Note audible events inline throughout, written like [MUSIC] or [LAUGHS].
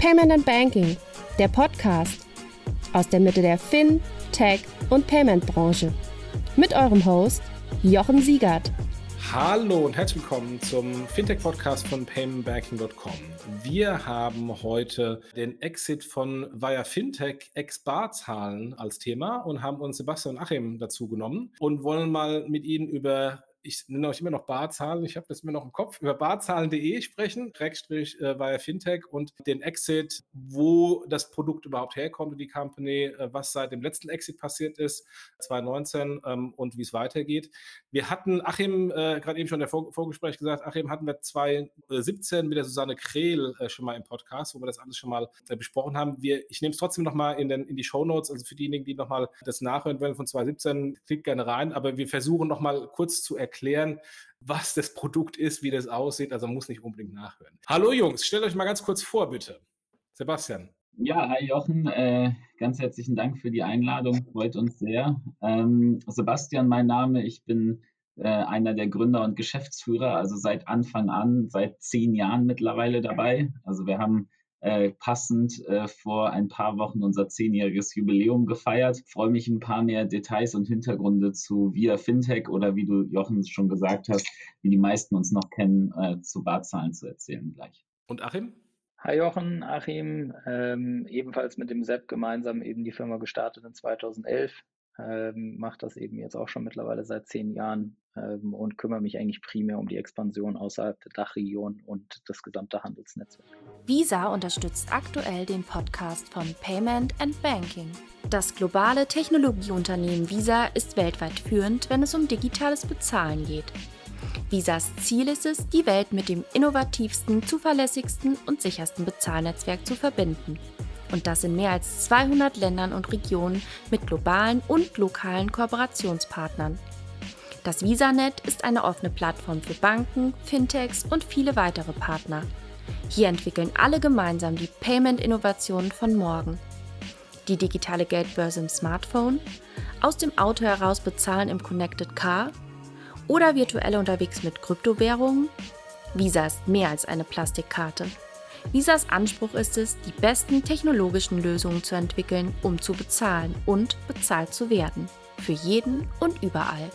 Payment and Banking, der Podcast aus der Mitte der Fin, Tech und Payment Branche. Mit eurem Host Jochen Siegert. Hallo und herzlich willkommen zum Fintech-Podcast von paymentbanking.com. Wir haben heute den Exit von Via Fintech ex-Barzahlen als Thema und haben uns Sebastian und Achim dazu genommen und wollen mal mit Ihnen über ich nenne euch immer noch Barzahlen, ich habe das immer noch im Kopf, über barzahlen.de sprechen, äh, via Fintech und den Exit, wo das Produkt überhaupt herkommt, die Company, äh, was seit dem letzten Exit passiert ist, 2019 ähm, und wie es weitergeht. Wir hatten, Achim, äh, gerade eben schon in der Vor Vorgespräch gesagt, Achim hatten wir 2017 mit der Susanne Krehl äh, schon mal im Podcast, wo wir das alles schon mal äh, besprochen haben. Wir, ich nehme es trotzdem nochmal in, in die Show Notes, also für diejenigen, die nochmal das nachhören wollen von 2017, klickt gerne rein, aber wir versuchen nochmal kurz zu erklären, erklären, was das Produkt ist, wie das aussieht. Also muss nicht unbedingt nachhören. Hallo Jungs, stellt euch mal ganz kurz vor, bitte. Sebastian. Ja, hi Jochen, äh, ganz herzlichen Dank für die Einladung, freut uns sehr. Ähm, Sebastian, mein Name, ich bin äh, einer der Gründer und Geschäftsführer, also seit Anfang an, seit zehn Jahren mittlerweile dabei. Also wir haben äh, passend äh, vor ein paar Wochen unser zehnjähriges Jubiläum gefeiert. Freue mich ein paar mehr Details und Hintergründe zu Via Fintech oder wie du Jochen schon gesagt hast, wie die meisten uns noch kennen, äh, zu Barzahlen zu erzählen gleich. Und Achim? Hi Jochen, Achim, ähm, ebenfalls mit dem Sepp gemeinsam eben die Firma gestartet in 2011 ähm, mache das eben jetzt auch schon mittlerweile seit zehn Jahren ähm, und kümmere mich eigentlich primär um die Expansion außerhalb der Dachregion und das gesamte Handelsnetzwerk. Visa unterstützt aktuell den Podcast von Payment and Banking. Das globale Technologieunternehmen Visa ist weltweit führend, wenn es um digitales Bezahlen geht. Visas Ziel ist es, die Welt mit dem innovativsten, zuverlässigsten und sichersten Bezahlnetzwerk zu verbinden und das in mehr als 200 Ländern und Regionen mit globalen und lokalen Kooperationspartnern. Das VisaNet ist eine offene Plattform für Banken, Fintechs und viele weitere Partner. Hier entwickeln alle gemeinsam die Payment-Innovationen von morgen. Die digitale Geldbörse im Smartphone, aus dem Auto heraus bezahlen im Connected Car oder virtuell unterwegs mit Kryptowährungen. Visa ist mehr als eine Plastikkarte. Visas Anspruch ist es, die besten technologischen Lösungen zu entwickeln, um zu bezahlen und bezahlt zu werden. Für jeden und überall.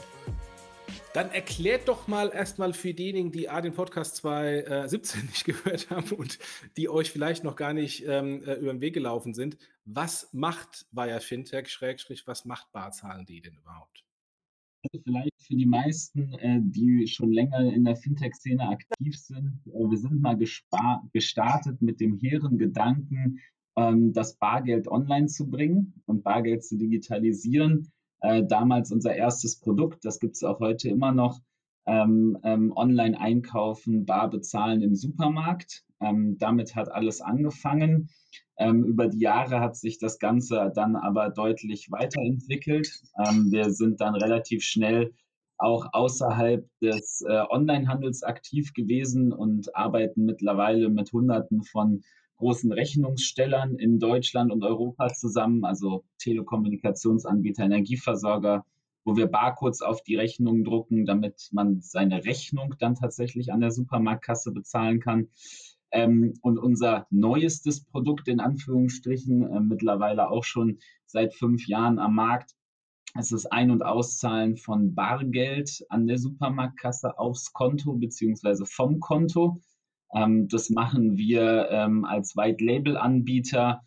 Dann erklärt doch mal erstmal für diejenigen, die A, den Podcast 2017 nicht [LAUGHS] gehört haben und die euch vielleicht noch gar nicht ähm, äh, über den Weg gelaufen sind, was macht Via Fintech, Schrägstrich, was macht Barzahlen.de denn überhaupt? Vielleicht für die meisten, äh, die schon länger in der Fintech-Szene aktiv sind. Äh, wir sind mal gestartet mit dem hehren Gedanken, ähm, das Bargeld online zu bringen und Bargeld zu digitalisieren. Äh, damals unser erstes Produkt, das gibt es auch heute immer noch, ähm, ähm, online einkaufen, bar bezahlen im Supermarkt. Damit hat alles angefangen. Ähm, über die Jahre hat sich das Ganze dann aber deutlich weiterentwickelt. Ähm, wir sind dann relativ schnell auch außerhalb des äh, Onlinehandels aktiv gewesen und arbeiten mittlerweile mit Hunderten von großen Rechnungsstellern in Deutschland und Europa zusammen, also Telekommunikationsanbieter, Energieversorger, wo wir Barcodes auf die Rechnungen drucken, damit man seine Rechnung dann tatsächlich an der Supermarktkasse bezahlen kann. Ähm, und unser neuestes Produkt in Anführungsstrichen, äh, mittlerweile auch schon seit fünf Jahren am Markt, ist das Ein- und Auszahlen von Bargeld an der Supermarktkasse aufs Konto beziehungsweise vom Konto. Ähm, das machen wir ähm, als White-Label-Anbieter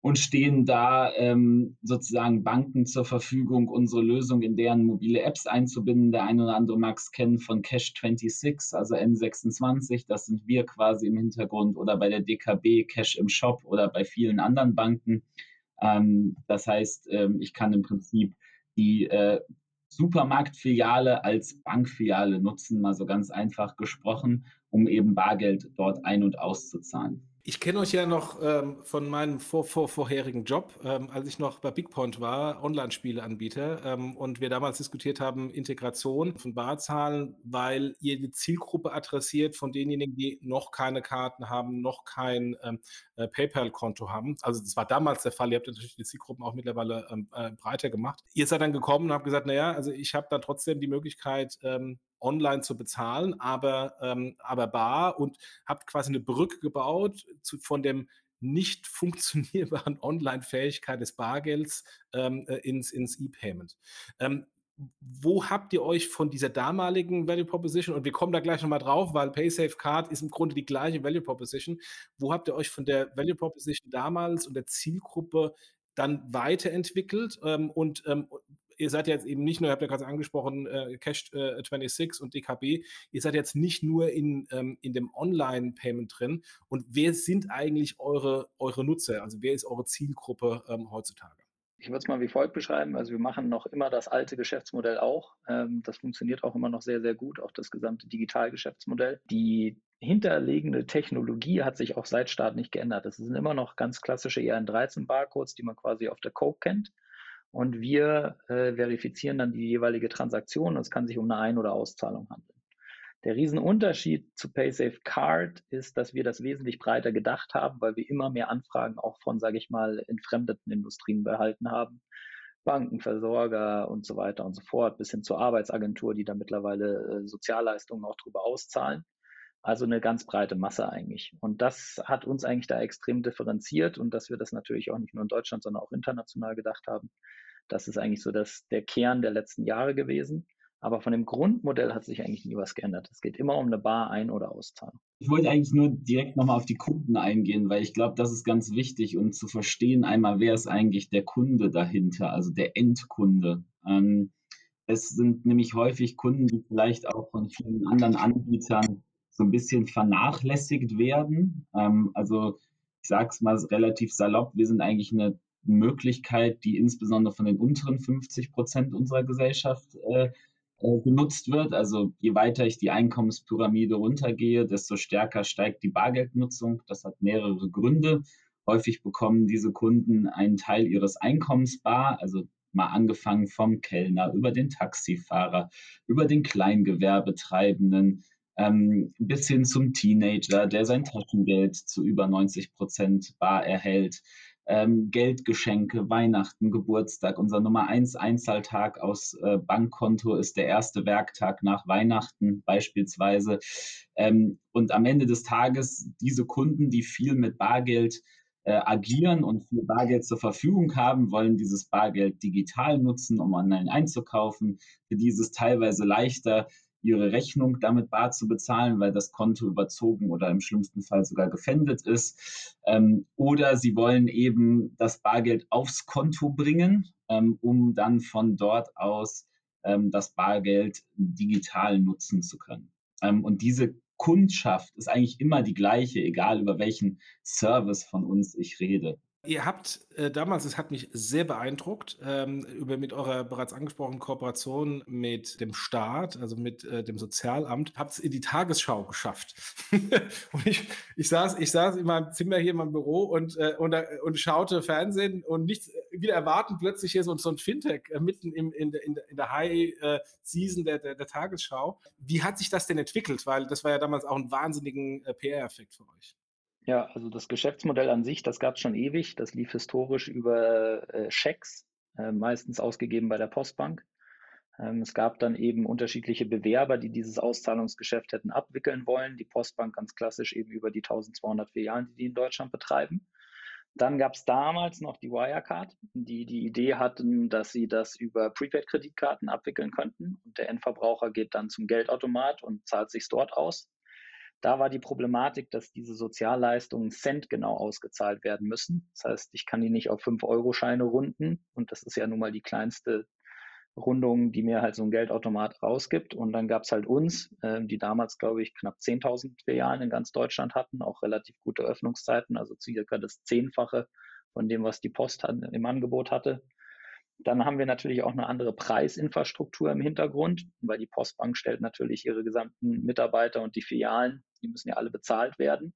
und stehen da ähm, sozusagen Banken zur Verfügung, unsere Lösung in deren mobile Apps einzubinden. Der eine oder andere mag es kennen von Cash26, also N26, das sind wir quasi im Hintergrund oder bei der DKB Cash im Shop oder bei vielen anderen Banken. Ähm, das heißt, ähm, ich kann im Prinzip die äh, Supermarktfiliale als Bankfiliale nutzen, mal so ganz einfach gesprochen, um eben Bargeld dort ein- und auszuzahlen. Ich kenne euch ja noch ähm, von meinem vor, vor, vorherigen Job, ähm, als ich noch bei Bigpoint war, Online-Spieleanbieter, ähm, und wir damals diskutiert haben, Integration von Barzahlen, weil ihr die Zielgruppe adressiert von denjenigen, die noch keine Karten haben, noch kein ähm, äh, PayPal-Konto haben. Also das war damals der Fall. Ihr habt natürlich die Zielgruppen auch mittlerweile ähm, äh, breiter gemacht. Ihr seid dann gekommen und habt gesagt, naja, also ich habe dann trotzdem die Möglichkeit, ähm, online zu bezahlen, aber, ähm, aber bar und habt quasi eine Brücke gebaut zu, von dem nicht [LAUGHS] funktionierbaren Online-Fähigkeit des Bargelds ähm, äh, ins, ins E-Payment. Ähm, wo habt ihr euch von dieser damaligen Value Proposition, und wir kommen da gleich nochmal drauf, weil PaySafe Card ist im Grunde die gleiche Value Proposition, wo habt ihr euch von der Value Proposition damals und der Zielgruppe dann weiterentwickelt ähm, und ähm, ihr seid jetzt eben nicht nur, ihr habt ja gerade angesprochen, äh, Cash äh, 26 und DKB, ihr seid jetzt nicht nur in, ähm, in dem Online-Payment drin. Und wer sind eigentlich eure, eure Nutzer? Also wer ist eure Zielgruppe ähm, heutzutage? Ich würde es mal wie folgt beschreiben. Also wir machen noch immer das alte Geschäftsmodell auch. Ähm, das funktioniert auch immer noch sehr, sehr gut, auch das gesamte Digitalgeschäftsmodell. Die hinterlegende Technologie hat sich auch seit Start nicht geändert. Das sind immer noch ganz klassische ERN13-Barcodes, die man quasi auf der Coke kennt und wir äh, verifizieren dann die jeweilige Transaktion. Es kann sich um eine Ein- oder Auszahlung handeln. Der Riesenunterschied zu PaySafe Card ist, dass wir das wesentlich breiter gedacht haben, weil wir immer mehr Anfragen auch von, sage ich mal, entfremdeten Industrien behalten haben. Banken, Versorger und so weiter und so fort, bis hin zur Arbeitsagentur, die da mittlerweile äh, Sozialleistungen auch drüber auszahlen. Also eine ganz breite Masse eigentlich. Und das hat uns eigentlich da extrem differenziert und dass wir das natürlich auch nicht nur in Deutschland, sondern auch international gedacht haben. Das ist eigentlich so das, der Kern der letzten Jahre gewesen. Aber von dem Grundmodell hat sich eigentlich nie was geändert. Es geht immer um eine Bar Ein- oder Auszahlung. Ich wollte eigentlich nur direkt nochmal auf die Kunden eingehen, weil ich glaube, das ist ganz wichtig und zu verstehen einmal, wer ist eigentlich der Kunde dahinter, also der Endkunde. Ähm, es sind nämlich häufig Kunden, die vielleicht auch von vielen anderen Anbietern so ein bisschen vernachlässigt werden. Ähm, also ich sage es mal relativ salopp, wir sind eigentlich eine Möglichkeit, die insbesondere von den unteren 50 Prozent unserer Gesellschaft äh, äh, genutzt wird. Also je weiter ich die Einkommenspyramide runtergehe, desto stärker steigt die Bargeldnutzung. Das hat mehrere Gründe. Häufig bekommen diese Kunden einen Teil ihres Einkommens bar, also mal angefangen vom Kellner über den Taxifahrer, über den Kleingewerbetreibenden, ähm, bis hin zum Teenager, der sein Taschengeld zu über 90 Prozent bar erhält. Ähm, Geldgeschenke, Weihnachten, Geburtstag. Unser Nummer eins Einzahltag aus äh, Bankkonto ist der erste Werktag nach Weihnachten beispielsweise. Ähm, und am Ende des Tages diese Kunden, die viel mit Bargeld äh, agieren und viel Bargeld zur Verfügung haben, wollen dieses Bargeld digital nutzen, um online einzukaufen. Für dieses teilweise leichter ihre Rechnung damit bar zu bezahlen, weil das Konto überzogen oder im schlimmsten Fall sogar gefändet ist. Ähm, oder sie wollen eben das Bargeld aufs Konto bringen, ähm, um dann von dort aus ähm, das Bargeld digital nutzen zu können. Ähm, und diese Kundschaft ist eigentlich immer die gleiche, egal über welchen Service von uns ich rede. Ihr habt äh, damals, es hat mich sehr beeindruckt, ähm, über mit eurer bereits angesprochenen Kooperation mit dem Staat, also mit äh, dem Sozialamt, habt es in die Tagesschau geschafft. [LAUGHS] und ich, ich, saß, ich saß in meinem Zimmer hier in meinem Büro und, äh, und, und schaute Fernsehen und nichts wieder erwarten plötzlich hier so, so ein Fintech äh, mitten im, in, der, in, in der High äh, Season der, der, der, Tagesschau. Wie hat sich das denn entwickelt? Weil das war ja damals auch ein wahnsinnigen äh, PR-Effekt für euch. Ja, also das Geschäftsmodell an sich, das gab es schon ewig. Das lief historisch über äh, Schecks, äh, meistens ausgegeben bei der Postbank. Ähm, es gab dann eben unterschiedliche Bewerber, die dieses Auszahlungsgeschäft hätten abwickeln wollen. Die Postbank ganz klassisch eben über die 1200 Filialen, die die in Deutschland betreiben. Dann gab es damals noch die Wirecard, die die Idee hatten, dass sie das über Prepaid-Kreditkarten abwickeln könnten. Und der Endverbraucher geht dann zum Geldautomat und zahlt sich dort aus. Da war die Problematik, dass diese Sozialleistungen centgenau ausgezahlt werden müssen. Das heißt, ich kann die nicht auf 5-Euro-Scheine runden. Und das ist ja nun mal die kleinste Rundung, die mir halt so ein Geldautomat rausgibt. Und dann gab es halt uns, äh, die damals, glaube ich, knapp 10.000 Filialen in ganz Deutschland hatten, auch relativ gute Öffnungszeiten, also circa das Zehnfache von dem, was die Post hat, im Angebot hatte. Dann haben wir natürlich auch eine andere Preisinfrastruktur im Hintergrund, weil die Postbank stellt natürlich ihre gesamten Mitarbeiter und die Filialen, die müssen ja alle bezahlt werden.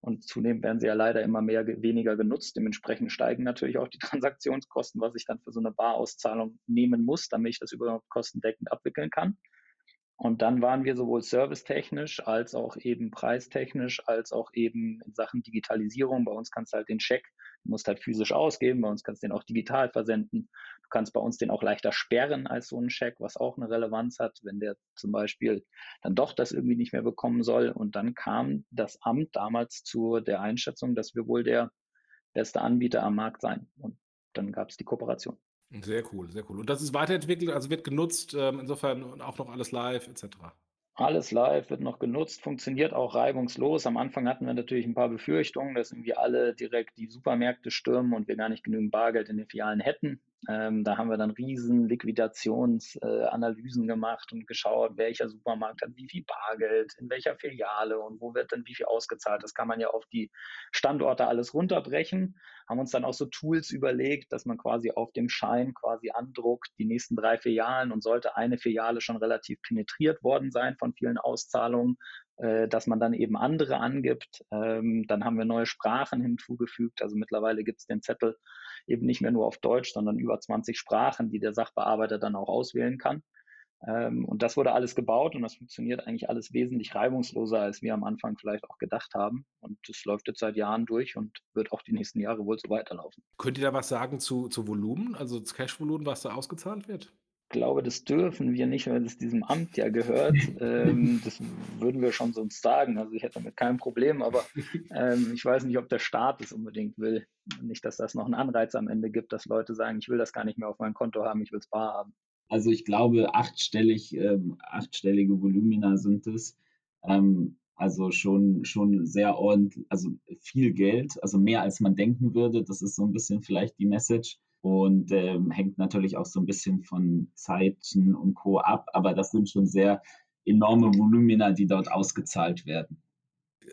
Und zunehmend werden sie ja leider immer mehr weniger genutzt. Dementsprechend steigen natürlich auch die [LAUGHS] Transaktionskosten, was ich dann für so eine Barauszahlung nehmen muss, damit ich das überhaupt kostendeckend abwickeln kann. Und dann waren wir sowohl servicetechnisch als auch eben preistechnisch, als auch eben in Sachen Digitalisierung. Bei uns kannst du halt den Scheck Du musst halt physisch ausgeben, bei uns kannst du den auch digital versenden. Du kannst bei uns den auch leichter sperren als so ein Scheck, was auch eine Relevanz hat, wenn der zum Beispiel dann doch das irgendwie nicht mehr bekommen soll. Und dann kam das Amt damals zu der Einschätzung, dass wir wohl der beste Anbieter am Markt sein. Und dann gab es die Kooperation. Sehr cool, sehr cool. Und das ist weiterentwickelt, also wird genutzt, ähm, insofern auch noch alles live etc. Alles live, wird noch genutzt, funktioniert auch reibungslos. Am Anfang hatten wir natürlich ein paar Befürchtungen, dass irgendwie alle direkt die Supermärkte stürmen und wir gar nicht genügend Bargeld in den Filialen hätten. Ähm, da haben wir dann riesen Liquidationsanalysen äh, gemacht und geschaut, welcher Supermarkt hat wie viel Bargeld, in welcher Filiale und wo wird dann wie viel ausgezahlt. Das kann man ja auf die Standorte alles runterbrechen. Haben uns dann auch so Tools überlegt, dass man quasi auf dem Schein quasi andruckt, die nächsten drei Filialen und sollte eine Filiale schon relativ penetriert worden sein von vielen Auszahlungen, äh, dass man dann eben andere angibt. Ähm, dann haben wir neue Sprachen hinzugefügt. Also mittlerweile gibt es den Zettel eben nicht mehr nur auf Deutsch, sondern über 20 Sprachen, die der Sachbearbeiter dann auch auswählen kann. Ähm, und das wurde alles gebaut und das funktioniert eigentlich alles wesentlich reibungsloser, als wir am Anfang vielleicht auch gedacht haben. Und das läuft jetzt seit Jahren durch und wird auch die nächsten Jahre wohl so weiterlaufen. Könnt ihr da was sagen zu, zu Volumen, also das Cash-Volumen, was da ausgezahlt wird? Glaube, das dürfen wir nicht, weil es diesem Amt ja gehört. [LAUGHS] Ähm, das würden wir schon sonst sagen. Also ich hätte damit kein Problem, aber ähm, ich weiß nicht, ob der Staat es unbedingt will. Nicht, dass das noch einen Anreiz am Ende gibt, dass Leute sagen, ich will das gar nicht mehr auf meinem Konto haben, ich will es bar haben. Also ich glaube, achtstellig, ähm, achtstellige Volumina sind es. Ähm, also schon, schon sehr ordentlich, also viel Geld, also mehr als man denken würde. Das ist so ein bisschen vielleicht die Message und ähm, hängt natürlich auch so ein bisschen von Zeiten und Co. ab, aber das sind schon sehr enorme Volumina, die dort ausgezahlt werden.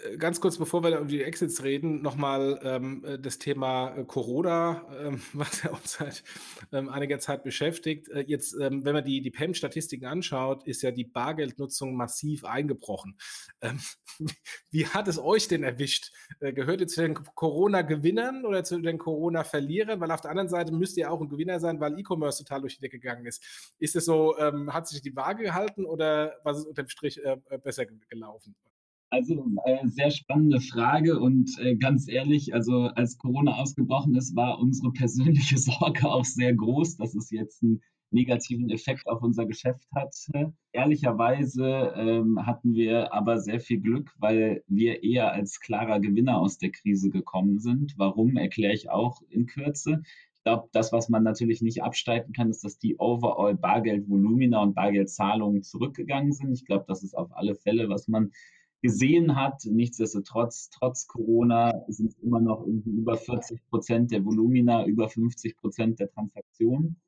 Äh, ganz kurz, bevor wir über die Exits reden, nochmal ähm, äh, das Thema äh, Corona, ähm, [LAUGHS] was ja uns seit ähm, einiger Zeit beschäftigt. Äh, jetzt, ähm, wenn man die, die PEM-Statistiken anschaut, ist ja die Bargeldnutzung massiv eingebrochen. Ähm, [LAUGHS] wie hat es euch denn erwischt? Äh, gehört ihr zu den Corona-Gewinnern oder zu den Corona-Verlierern? Weil auf der anderen Seite müsst ihr auch ein Gewinner sein, weil E-Commerce total durch die Decke gegangen ist. Ist es so, ähm, hat sich die Waage gehalten oder was ist unterm Strich äh, besser gelaufen? Also äh, sehr spannende Frage und äh, ganz ehrlich, also als Corona ausgebrochen ist, war unsere persönliche [LAUGHS] Sorge auch sehr groß, dass es jetzt einen negativen Effekt auf unser Geschäft hat. Ehrlicherweise ähm, hatten wir aber sehr viel Glück, weil wir eher als klarer Gewinner aus der Krise gekommen sind. Warum, erkläre ich auch in Kürze. Ich glaube, das, was man natürlich nicht abstreiten kann, ist, dass die overall Bargeldvolumina und Bargeldzahlungen zurückgegangen sind. Ich glaube, das ist auf alle Fälle, was man gesehen hat. Nichtsdestotrotz, trotz Corona sind es immer noch irgendwie über 40 Prozent der Volumina, über 50 Prozent der Transaktionen.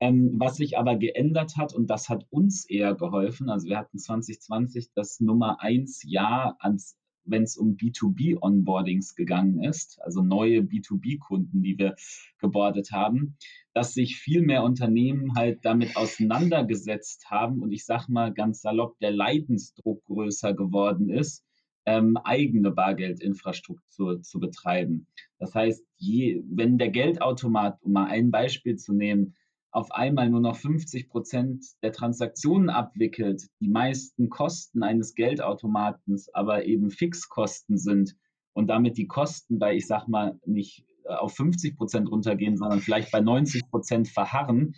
Ähm, was sich aber geändert hat, und das hat uns eher geholfen, also wir hatten 2020 das Nummer eins Jahr ans wenn es um B2B-Onboardings gegangen ist, also neue B2B-Kunden, die wir gebordet haben, dass sich viel mehr Unternehmen halt damit auseinandergesetzt haben und ich sage mal ganz salopp, der Leidensdruck größer geworden ist, ähm, eigene Bargeldinfrastruktur zu betreiben. Das heißt, je, wenn der Geldautomat, um mal ein Beispiel zu nehmen, auf einmal nur noch 50 Prozent der Transaktionen abwickelt, die meisten Kosten eines Geldautomatens aber eben Fixkosten sind und damit die Kosten bei, ich sag mal, nicht äh, auf 50 Prozent runtergehen, sondern vielleicht bei 90 Prozent verharren,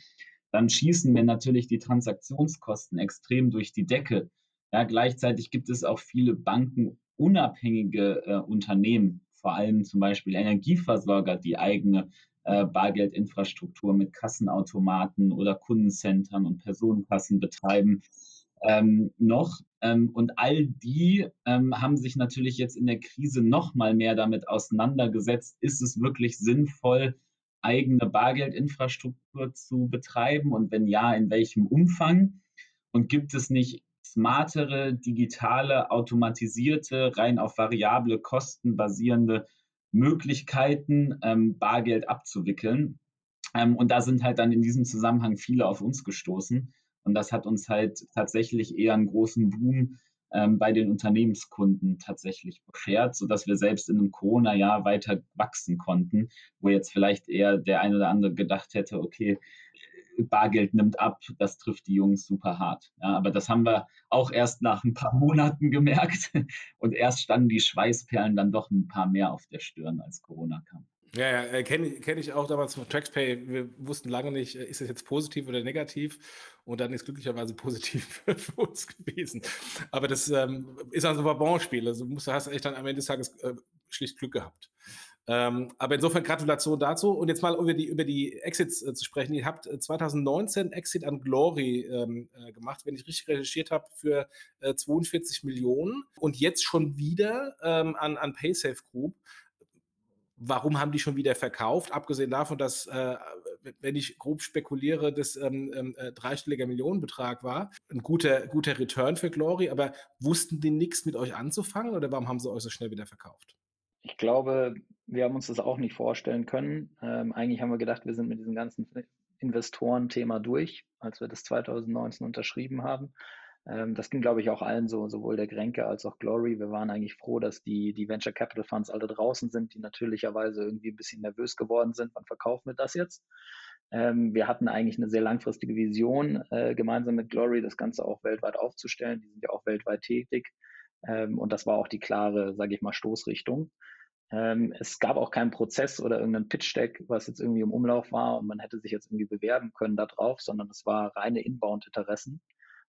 dann schießen wir natürlich die Transaktionskosten extrem durch die Decke. Ja, gleichzeitig gibt es auch viele bankenunabhängige äh, Unternehmen, vor allem zum Beispiel Energieversorger, die eigene Bargeldinfrastruktur mit Kassenautomaten oder Kundencentern und Personenkassen betreiben. Ähm, noch. Ähm, und all die ähm, haben sich natürlich jetzt in der Krise noch mal mehr damit auseinandergesetzt, ist es wirklich sinnvoll, eigene Bargeldinfrastruktur zu betreiben und wenn ja, in welchem Umfang? Und gibt es nicht smartere, digitale, automatisierte, rein auf variable Kosten basierende Möglichkeiten, ähm, Bargeld abzuwickeln. Ähm, und da sind halt dann in diesem Zusammenhang viele auf uns gestoßen. Und das hat uns halt tatsächlich eher einen großen Boom ähm, bei den Unternehmenskunden tatsächlich beschert, sodass wir selbst in einem Corona-Jahr weiter wachsen konnten, wo jetzt vielleicht eher der eine oder andere gedacht hätte, okay, Bargeld nimmt ab, das trifft die Jungs super hart. Ja, aber das haben wir auch erst nach ein paar [LAUGHS] Monaten gemerkt und erst standen die Schweißperlen dann doch ein paar mehr auf der Stirn, als Corona kam. Ja, ja äh, kenne kenn ich auch damals von TraxPay. Wir wussten lange nicht, äh, ist das jetzt positiv oder negativ. Und dann ist glücklicherweise [LAUGHS] positiv für uns gewesen. Aber das ähm, ist also ein Wabonspiel. Also du hast echt dann am Ende des Tages äh, schlicht Glück gehabt. Ähm, aber insofern Gratulation dazu. Und jetzt mal über die, über die Exits äh, zu sprechen. Ihr habt 2019 äh, Exit an Glory ähm, äh, gemacht, wenn ich richtig recherchiert habe, für äh, 42 Millionen. Und jetzt schon wieder ähm, an, an PaySafe Group. Warum haben die schon wieder verkauft? Abgesehen davon, dass, äh, wenn ich grob spekuliere, das ähm, ähm, äh, dreistelliger Millionenbetrag war. Ein guter, guter Return für Glory, aber wussten die nichts mit euch anzufangen oder warum haben sie euch so schnell wieder verkauft? Ich glaube, wir haben uns das auch nicht vorstellen können. Ähm, eigentlich haben wir gedacht, wir sind mit diesem ganzen Investoren-Thema durch, als wir das 2019 unterschrieben haben. Ähm, das ging, glaube ich, auch allen so, sowohl der Grenke als auch Glory. Wir waren eigentlich froh, dass die, die Venture Capital Funds alle draußen sind, die natürlicherweise irgendwie ein bisschen nervös geworden sind. Wann verkaufen wir das jetzt? Ähm, wir hatten eigentlich eine sehr langfristige Vision, äh, gemeinsam mit Glory das Ganze auch weltweit aufzustellen. Die sind ja auch weltweit tätig. Ähm, und das war auch die klare, sage ich mal, Stoßrichtung. Ähm, es gab auch keinen Prozess oder irgendeinen Pitch-Deck, was jetzt irgendwie im Umlauf war und man hätte sich jetzt irgendwie bewerben können darauf, sondern es war reine Inbound-Interessen.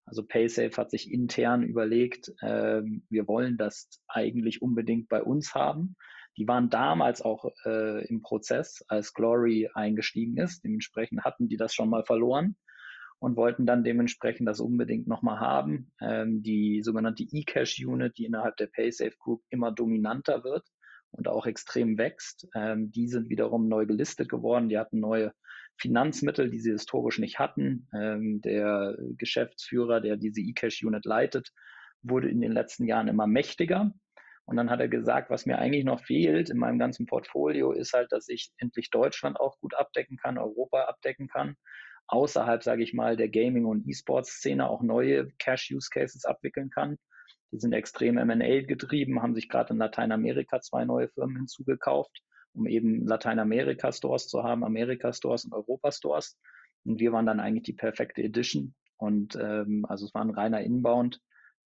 Also PaySafe hat sich intern überlegt, äh, wir wollen das eigentlich unbedingt bei uns haben. Die waren damals auch äh, im Prozess, als Glory eingestiegen ist. Dementsprechend hatten die das schon mal verloren und wollten dann dementsprechend das unbedingt nochmal haben. Ähm, die sogenannte eCash-Unit, die innerhalb der PaySafe Group immer dominanter wird, und auch extrem wächst. Ähm, die sind wiederum neu gelistet geworden. Die hatten neue Finanzmittel, die sie historisch nicht hatten. Ähm, der Geschäftsführer, der diese eCash-Unit leitet, wurde in den letzten Jahren immer mächtiger. Und dann hat er gesagt, was mir eigentlich noch fehlt in meinem ganzen Portfolio, ist halt, dass ich endlich Deutschland auch gut abdecken kann, Europa abdecken kann. Außerhalb, sage ich mal, der Gaming- und E-Sports-Szene auch neue Cash-Use-Cases abwickeln kann. Die sind extrem M&A getrieben, haben sich gerade in Lateinamerika zwei neue Firmen hinzugekauft, um eben Lateinamerika-Stores zu haben, Amerika-Stores und Europa-Stores. Und wir waren dann eigentlich die perfekte Edition. Und ähm, also es war ein reiner Inbound.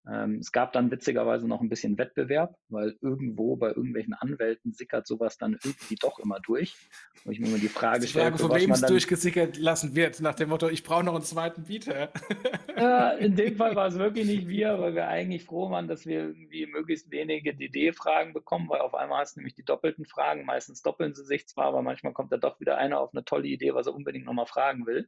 Ähm, es gab dann witzigerweise noch ein bisschen Wettbewerb, weil irgendwo bei irgendwelchen Anwälten sickert sowas dann irgendwie doch immer durch. Wo ich mir immer die Frage stelle, von wem es durchgesickert lassen wird, nach dem Motto, ich brauche noch einen zweiten Bieter. Ja, in dem Fall [LAUGHS] war es wirklich nicht wir, weil wir eigentlich froh waren, dass wir irgendwie möglichst wenige DD-Fragen bekommen, weil auf einmal hast du nämlich die doppelten Fragen. Meistens doppeln sie sich zwar, aber manchmal kommt da doch wieder einer auf eine tolle Idee, was er unbedingt nochmal fragen will.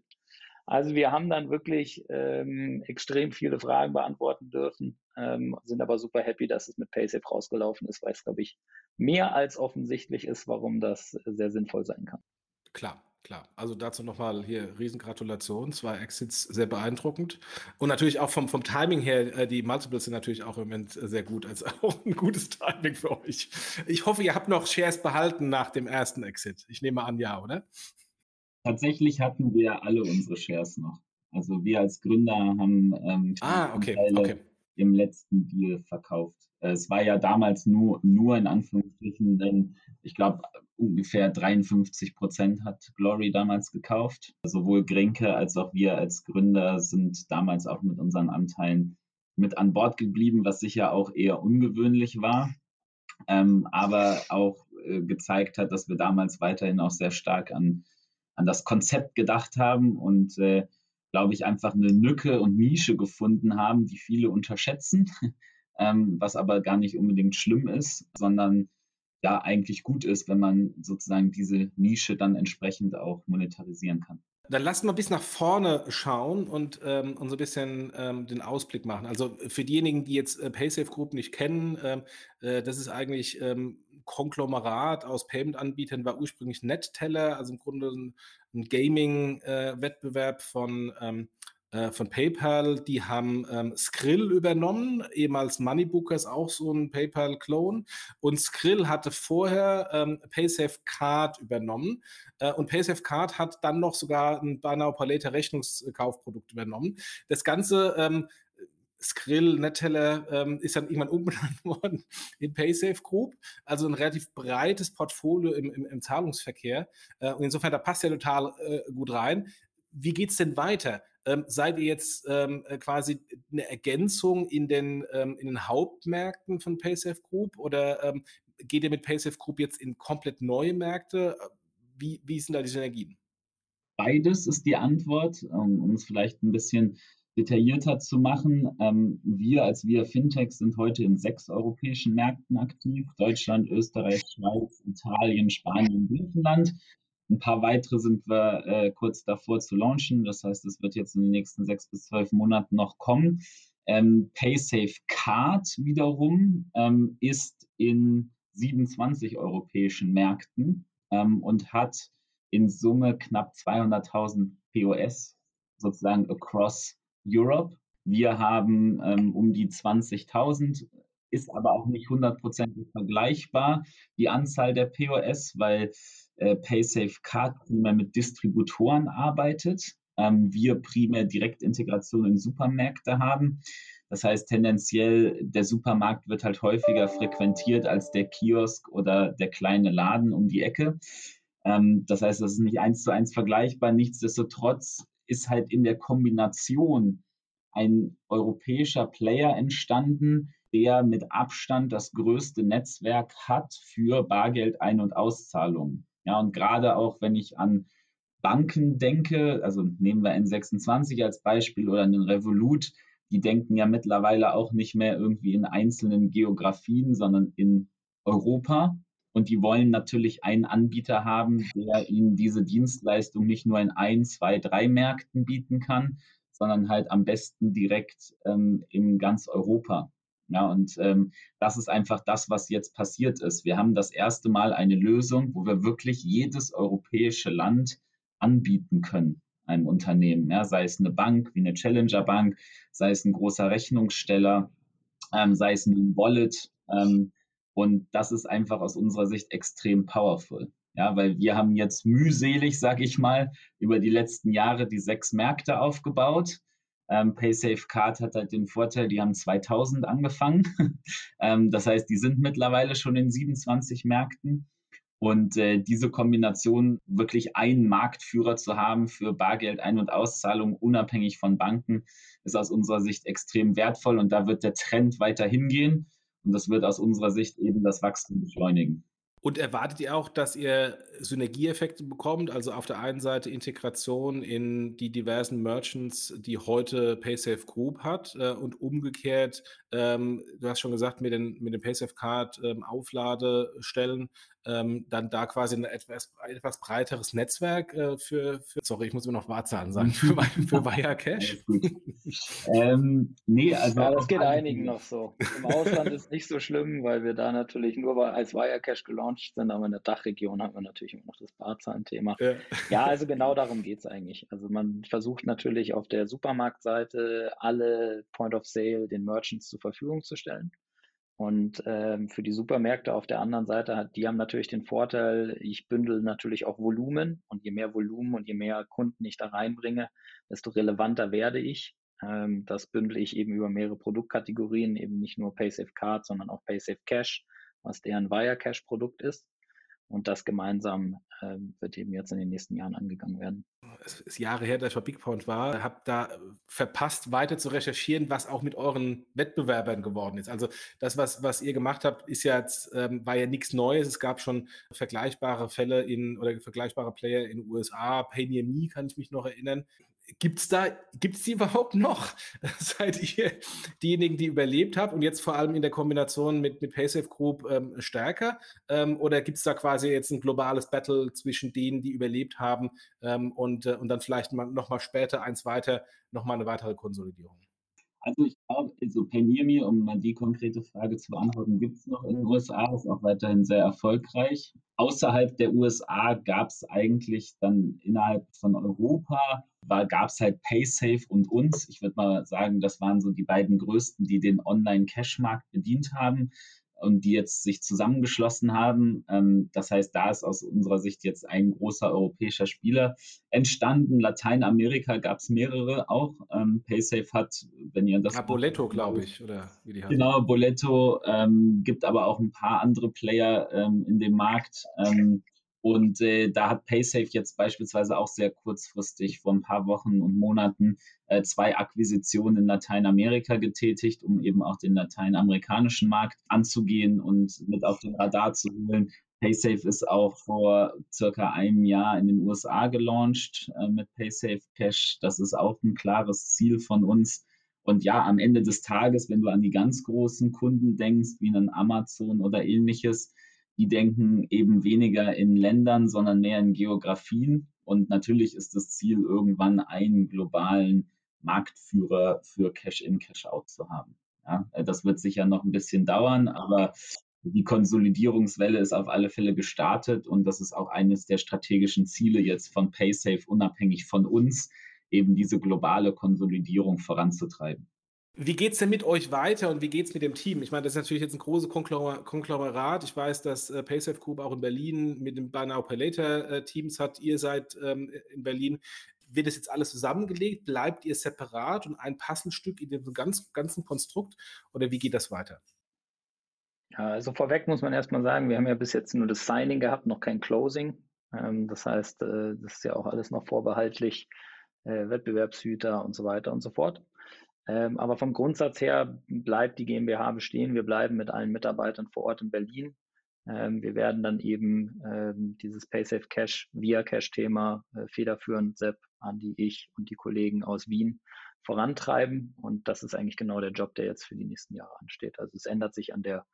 Also wir haben dann wirklich ähm, extrem viele Fragen beantworten dürfen, ähm, sind aber super happy, dass es mit PaySafe rausgelaufen ist, weil es, glaube ich, mehr als offensichtlich ist, warum das sehr sinnvoll sein kann. Klar, klar. Also dazu nochmal hier Riesengratulation. Zwei Exits sehr beeindruckend. Und natürlich auch vom, vom Timing her, äh, die Multiples sind natürlich auch im Moment sehr gut. Also [LAUGHS] auch ein gutes Timing für euch. Ich hoffe, ihr habt noch Shares behalten nach dem ersten Exit. Ich nehme an, ja, oder? Tatsächlich hatten wir alle unsere Shares noch. Also wir als Gründer haben ähm, ah, okay, okay. im letzten Deal verkauft. Äh, es war ja damals nur, nur in Anführungsstrichen, denn ich glaube ungefähr 53 Prozent hat Glory damals gekauft. Sowohl Grenke als auch wir als Gründer sind damals auch mit unseren Anteilen mit an Bord geblieben, was sicher auch eher ungewöhnlich war, ähm, aber auch äh, gezeigt hat, dass wir damals weiterhin auch sehr stark an an das Konzept gedacht haben und, äh, glaube ich, einfach eine Lücke und Nische gefunden haben, die viele unterschätzen, [LAUGHS] ähm, was aber gar nicht unbedingt schlimm ist, sondern ja eigentlich gut ist, wenn man sozusagen diese Nische dann entsprechend auch monetarisieren kann. Dann lasst mal bis nach vorne schauen und, ähm, und so ein bisschen ähm, den Ausblick machen. Also für diejenigen, die jetzt äh, PaySafe Group nicht kennen, ähm, äh, das ist eigentlich ähm, Konglomerat aus Payment-Anbietern war ursprünglich NetTeller, also im Grunde ein, ein Gaming-Wettbewerb äh, von, ähm, äh, von PayPal. Die haben ähm, Skrill übernommen, ehemals Moneybookers, auch so ein PayPal-Clone. Und Skrill hatte vorher ähm, PaySafe Card übernommen. Äh, und PaySafe Card hat dann noch sogar ein Pay Later Rechnungskaufprodukt übernommen. Das Ganze ähm, Skrill, Neteller ähm, ist dann irgendwann [LAUGHS] umbenannt worden in PaySafe Group. Also ein relativ breites Portfolio im, im, im Zahlungsverkehr. Äh, und insofern, da passt ja total äh, gut rein. Wie geht es denn weiter? Ähm, seid ihr jetzt ähm, äh, quasi eine Ergänzung in den, ähm, in den Hauptmärkten von PaySafe Group oder ähm, geht ihr mit PaySafe Group jetzt in komplett neue Märkte? Wie, wie sind da die Synergien? Beides ist die Antwort, ähm, um es vielleicht ein bisschen detaillierter zu machen. Ähm, wir als Via Fintech sind heute in sechs europäischen Märkten aktiv. Deutschland, Österreich, Schweiz, Italien, Spanien, Griechenland. Ein paar weitere sind wir äh, kurz davor zu launchen. Das heißt, es wird jetzt in den nächsten sechs bis zwölf Monaten noch kommen. Ähm, PaySafe Card wiederum ähm, ist in 27 europäischen Märkten ähm, und hat in Summe knapp 200.000 POS sozusagen across Europe. Wir haben ähm, um die 20.000, ist aber auch nicht hundertprozentig vergleichbar, die Anzahl der POS, weil äh, PaySafe Card primär mit Distributoren arbeitet. Ähm, wir primär Direktintegration in Supermärkte haben. Das heißt, tendenziell der Supermarkt wird halt häufiger frequentiert als der Kiosk oder der kleine Laden um die Ecke. Ähm, das heißt, das ist nicht eins zu eins vergleichbar. Nichtsdestotrotz ist halt in der Kombination ein europäischer Player entstanden, der mit Abstand das größte Netzwerk hat für Bargeld-Ein- und Auszahlungen. Ja, und gerade auch, wenn ich an Banken denke, also nehmen wir N26 als Beispiel oder einen Revolut, die denken ja mittlerweile auch nicht mehr irgendwie in einzelnen Geografien, sondern in Europa. Und die wollen natürlich einen Anbieter haben, der ihnen diese Dienstleistung nicht nur in ein, zwei, drei Märkten bieten kann, sondern halt am besten direkt ähm, in ganz Europa. Ja, und ähm, das ist einfach das, was jetzt passiert ist. Wir haben das erste Mal eine Lösung, wo wir wirklich jedes europäische Land anbieten können, einem Unternehmen. Ja, sei es eine Bank wie eine Challenger Bank, sei es ein großer Rechnungssteller, ähm, sei es ein Wallet. Ähm, und das ist einfach aus unserer Sicht extrem powerful. Ja, weil wir haben jetzt mühselig, sag ich mal, über die letzten Jahre die sechs Märkte aufgebaut. Ähm, PaySafe Card hat halt den Vorteil, die haben 2000 angefangen. [LAUGHS] ähm, das heißt, die sind mittlerweile schon in 27 Märkten. Und äh, diese Kombination, wirklich einen Marktführer zu haben für Bargeld, Ein- und Auszahlung, unabhängig von Banken, ist aus unserer Sicht extrem wertvoll. Und da wird der Trend weiter hingehen. Und das wird aus unserer Sicht eben das Wachstum beschleunigen. Und erwartet ihr auch, dass ihr Synergieeffekte bekommt? Also auf der einen Seite Integration in die diversen Merchants, die heute PaySafe Group hat äh, und umgekehrt, ähm, du hast schon gesagt, mit den, mit den PaySafe Card ähm, Aufladestellen ähm, dann da quasi ein etwas, etwas breiteres Netzwerk äh, für, für, sorry, ich muss immer noch Wahrzahlen sagen, für, [LAUGHS] für Wirecash. ähm, nee, also. Ja, das geht einigen noch so. Im Ausland ist nicht so schlimm, weil wir da natürlich nur als Wirecash gelauncht sind, aber in der Dachregion haben wir natürlich immer noch das Barzahlenthema. Ja. ja, also genau darum geht es eigentlich. Also man versucht natürlich auf der Supermarktseite alle Point of Sale den Merchants zur Verfügung zu stellen. Und ähm, für die Supermärkte auf der anderen Seite hat, die haben natürlich den Vorteil, ich bündel natürlich auch Volumen und je mehr Volumen und je mehr Kunden ich da reinbringe, desto relevanter werde ich. Ähm, das bündel ich eben über mehrere Produktkategorien, eben nicht nur PaySafe Card, sondern auch PaySafe Cash, was deren Wirecash Produkt ist. Und das gemeinsam äh, wird eben jetzt in den nächsten Jahren angegangen werden. Es ist Jahre her, dass ich bei BigPoint war, habe da verpasst, weiter zu recherchieren, was auch mit euren Wettbewerbern geworden ist. Also das, was, was ihr gemacht habt, ist ja jetzt, ähm, war ja nichts Neues. Es gab schon vergleichbare Fälle in oder vergleichbare Player in den USA. Pay Near Me kann ich mich noch erinnern. Gibt es da, gibt es die überhaupt noch? [LAUGHS] Seid ihr diejenigen, die überlebt habt und jetzt vor allem in der Kombination mit, mit PaySafe Group ähm, stärker? Ähm, oder gibt es da quasi jetzt ein globales Battle zwischen denen, die überlebt haben ähm, und, äh, und dann vielleicht mal, noch mal später eins weiter, noch mal eine weitere Konsolidierung? Also ich glaube, also Penirmi, um mal die konkrete Frage zu beantworten, gibt es noch in den USA, ist auch weiterhin sehr erfolgreich. Außerhalb der USA gab es eigentlich dann innerhalb von Europa, gab es halt PaySafe und uns. Ich würde mal sagen, das waren so die beiden größten, die den Online-Cash-Markt bedient haben und die jetzt sich zusammengeschlossen haben. Ähm, das heißt, da ist aus unserer Sicht jetzt ein großer europäischer Spieler entstanden. Lateinamerika gab es mehrere auch. Ähm, PaySafe hat, wenn ihr das. Ja, Boletto, glaube ich, oder wie die heißen. Genau, Boletto ähm, gibt aber auch ein paar andere Player ähm, in dem Markt. Und äh, da hat PaySafe jetzt beispielsweise auch sehr kurzfristig vor ein paar Wochen und Monaten äh, zwei Akquisitionen in Lateinamerika getätigt, um eben auch den lateinamerikanischen Markt anzugehen und mit auf den Radar zu holen. PaySafe ist auch vor circa einem Jahr in den USA gelauncht äh, mit PaySafe Cash. Das ist auch ein klares Ziel von uns. Und ja, am Ende des Tages, wenn du an die ganz großen Kunden denkst, wie einen Amazon oder ähnliches, die denken eben weniger in Ländern, sondern mehr in Geografien. Und natürlich ist das Ziel, irgendwann einen globalen Marktführer für Cash-in, Cash-out zu haben. Ja, das wird sicher noch ein bisschen dauern, aber die Konsolidierungswelle ist auf alle Fälle gestartet und das ist auch eines der strategischen Ziele jetzt von PaySafe, unabhängig von uns, eben diese globale Konsolidierung voranzutreiben. Wie geht es denn mit euch weiter und wie geht es mit dem Team? Ich meine, das ist natürlich jetzt ein großes Konglomerat. Ich weiß, dass äh, PaySafe Group auch in Berlin mit dem Buy Later äh, Teams hat. Ihr seid ähm, in Berlin. Wird das jetzt alles zusammengelegt? Bleibt ihr separat und ein Puzzlestück in dem ganz, ganzen Konstrukt? Oder wie geht das weiter? Ja, also vorweg muss man erstmal sagen, wir haben ja bis jetzt nur das Signing gehabt, noch kein Closing. Ähm, das heißt, äh, das ist ja auch alles noch vorbehaltlich, äh, Wettbewerbshüter und so weiter und so fort. Ähm, aber vom Grundsatz her bleibt die GmbH bestehen. Wir bleiben mit allen Mitarbeitern vor Ort in Berlin. Ähm, wir werden dann eben ähm, dieses PaySafe Cash via Cash-Thema äh, federführend, Sepp, Andi, ich und die Kollegen aus Wien vorantreiben. Und das ist eigentlich genau der Job, der jetzt für die nächsten Jahre ansteht. Also es ändert sich an der,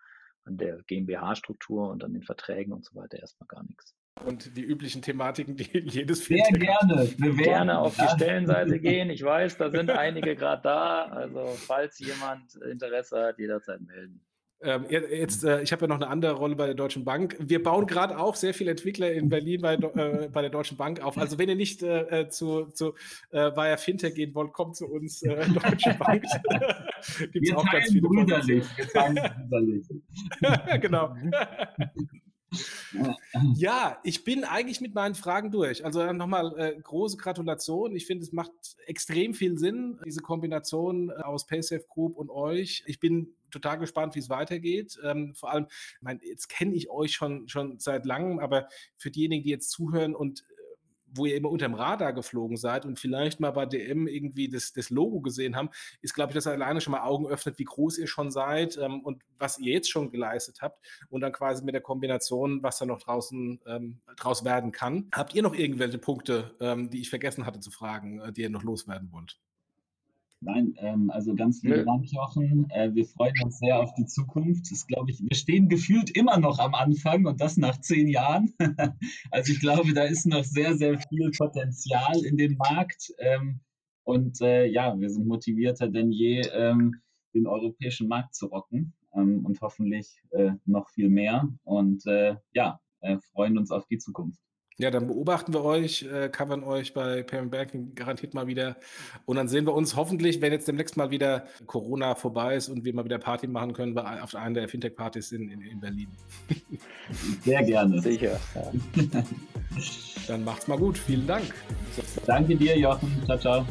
an der GmbH-Struktur und an den Verträgen und so weiter erstmal gar nichts und die üblichen Thematiken, die [LAUGHS] jedes Sehr Fintech gerne. Hat. Gerne auf die Stellenseite [LAUGHS] gehen. Ich weiß, da sind einige gerade da. Also falls jemand Interesse hat, jederzeit melden. Ähm, jetzt, äh, ich habe ja noch eine andere Rolle bei der Deutschen Bank. Wir bauen gerade auch sehr viele Entwickler in Berlin bei, äh, bei der Deutschen Bank auf. Also wenn ihr nicht äh, äh zu, zu äh, via Fintech gehen wollt, kommt zu uns, äh, [LAUGHS] Deutsche Bank. Gibt es auch ganz viele. Brüderlich. Wir brüderlich. genau. [LAUGHS] Ja, ich bin eigentlich mit meinen Fragen durch. Also nochmal äh, große Gratulation. Ich finde, es macht extrem viel Sinn, diese Kombination äh, aus PaySafe Group und euch. Ich bin total gespannt, wie es weitergeht. Ähm, vor allem, ich meine, jetzt kenne ich euch schon, schon seit langem, aber für diejenigen, die jetzt zuhören und wo ihr immer unterm Radar geflogen seid und vielleicht mal bei DM irgendwie das, das Logo gesehen haben, ist, glaube ich, dass alleine schon mal Augen öffnet, wie groß ihr schon seid ähm, und was ihr jetzt schon geleistet habt und dann quasi mit der Kombination, was da noch draußen ähm, draus werden kann. Habt ihr noch irgendwelche Punkte, ähm, die ich vergessen hatte zu fragen, äh, die ihr noch loswerden wollt? Nein, ähm, also ganz lieben Dank, Jochen. Äh, wir freuen uns sehr auf die Zukunft. Das glaube ich, wir stehen gefühlt immer noch am Anfang und das nach zehn Jahren. [LAUGHS] also ich glaube, da ist noch sehr, sehr viel Potenzial in dem Markt. Ähm, und äh, ja, wir sind motivierter denn je, ähm, den europäischen Markt zu rocken ähm, und hoffentlich äh, noch viel mehr. Und äh, ja, äh, freuen uns auf die Zukunft. Ja, dann beobachten wir euch, äh, covern euch bei Payment Banking garantiert mal wieder. Und dann sehen wir uns hoffentlich, wenn jetzt demnächst mal wieder Corona vorbei ist und wir mal wieder Party machen können, auf einer der Fintech-Partys in, in, in, Berlin. [LAUGHS] Sehr gerne. Sicher. Ja. dann macht's mal gut. Vielen Dank. Danke dir, Jochen. Ciao, ciao.